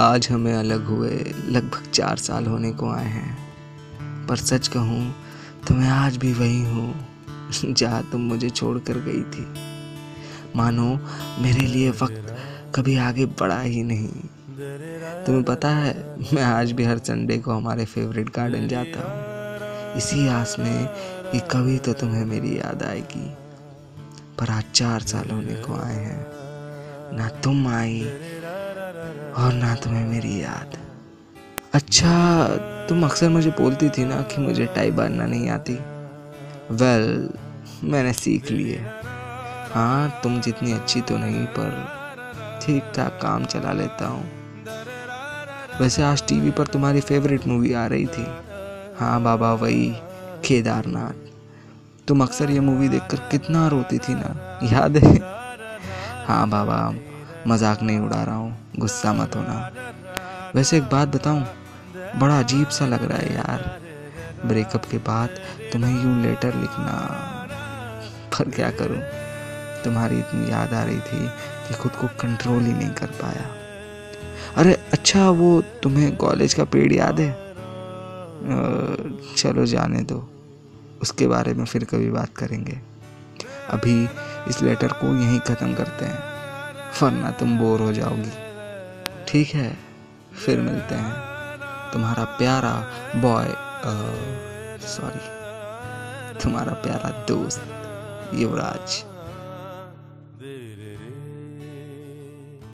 आज हमें अलग हुए, लगभग चार साल होने को आए हैं। पर सच कहूँ तो मैं आज भी वही हूँ, जहाँ तुम मुझे छोड़ कर गई थी। मानो, मेरे लिए वक्त कभी आगे बढ़ा ही नहीं। तुम्हें पता है, मैं आज भी हर संडे को हमारे फेवरेट गार्डन जाता हूँ। इसी आस में कि कभी तो तुम्हें मेरी याद आएगी। पर आज चार साल होने को आए हैं। ना तुम आई और ना तुम्हें मेरी याद। अच्छा तुम अक्सर मुझे बोलती थी ना कि मुझे टाई बांधना नहीं आती। वेल well, मैंने सीख ली है। हाँ तुम जितनी अच्छी तो नहीं पर ठीक ठाक काम चला लेता हूँ। वैसे आज टीवी पर तुम्हारी फेवरेट मूवी आ रही थी। हाँ बाबा वही केदारनाथ। तुम अक्सर ये मूवी देखकर कितना रोती थी ना याद है? हाँ बाबा। मज़ाक नहीं उड़ा रहा हूँ, गुस्सा मत होना। वैसे एक बात बताऊँ, बड़ा अजीब सा लग रहा है यार। ब्रेकअप के बाद तुम्हें यू लेटर लिखना, पर क्या करूँ? तुम्हारी इतनी याद आ रही थी कि खुद को कंट्रोल ही नहीं कर पाया। अरे अच्छा वो तुम्हें कॉलेज का पेड़ याद है? चलो जाने दो, उसके बारे में फिर कभी बात करेंगे। अभी इस लेटर को यहीं ख़त्म करते हैं। वरना तुम बोर हो जाओगी। ठीक है, फिर मिलते हैं। तुम्हारा प्यारा बॉय सॉरी तुम्हारा प्यारा दोस्त युवराज।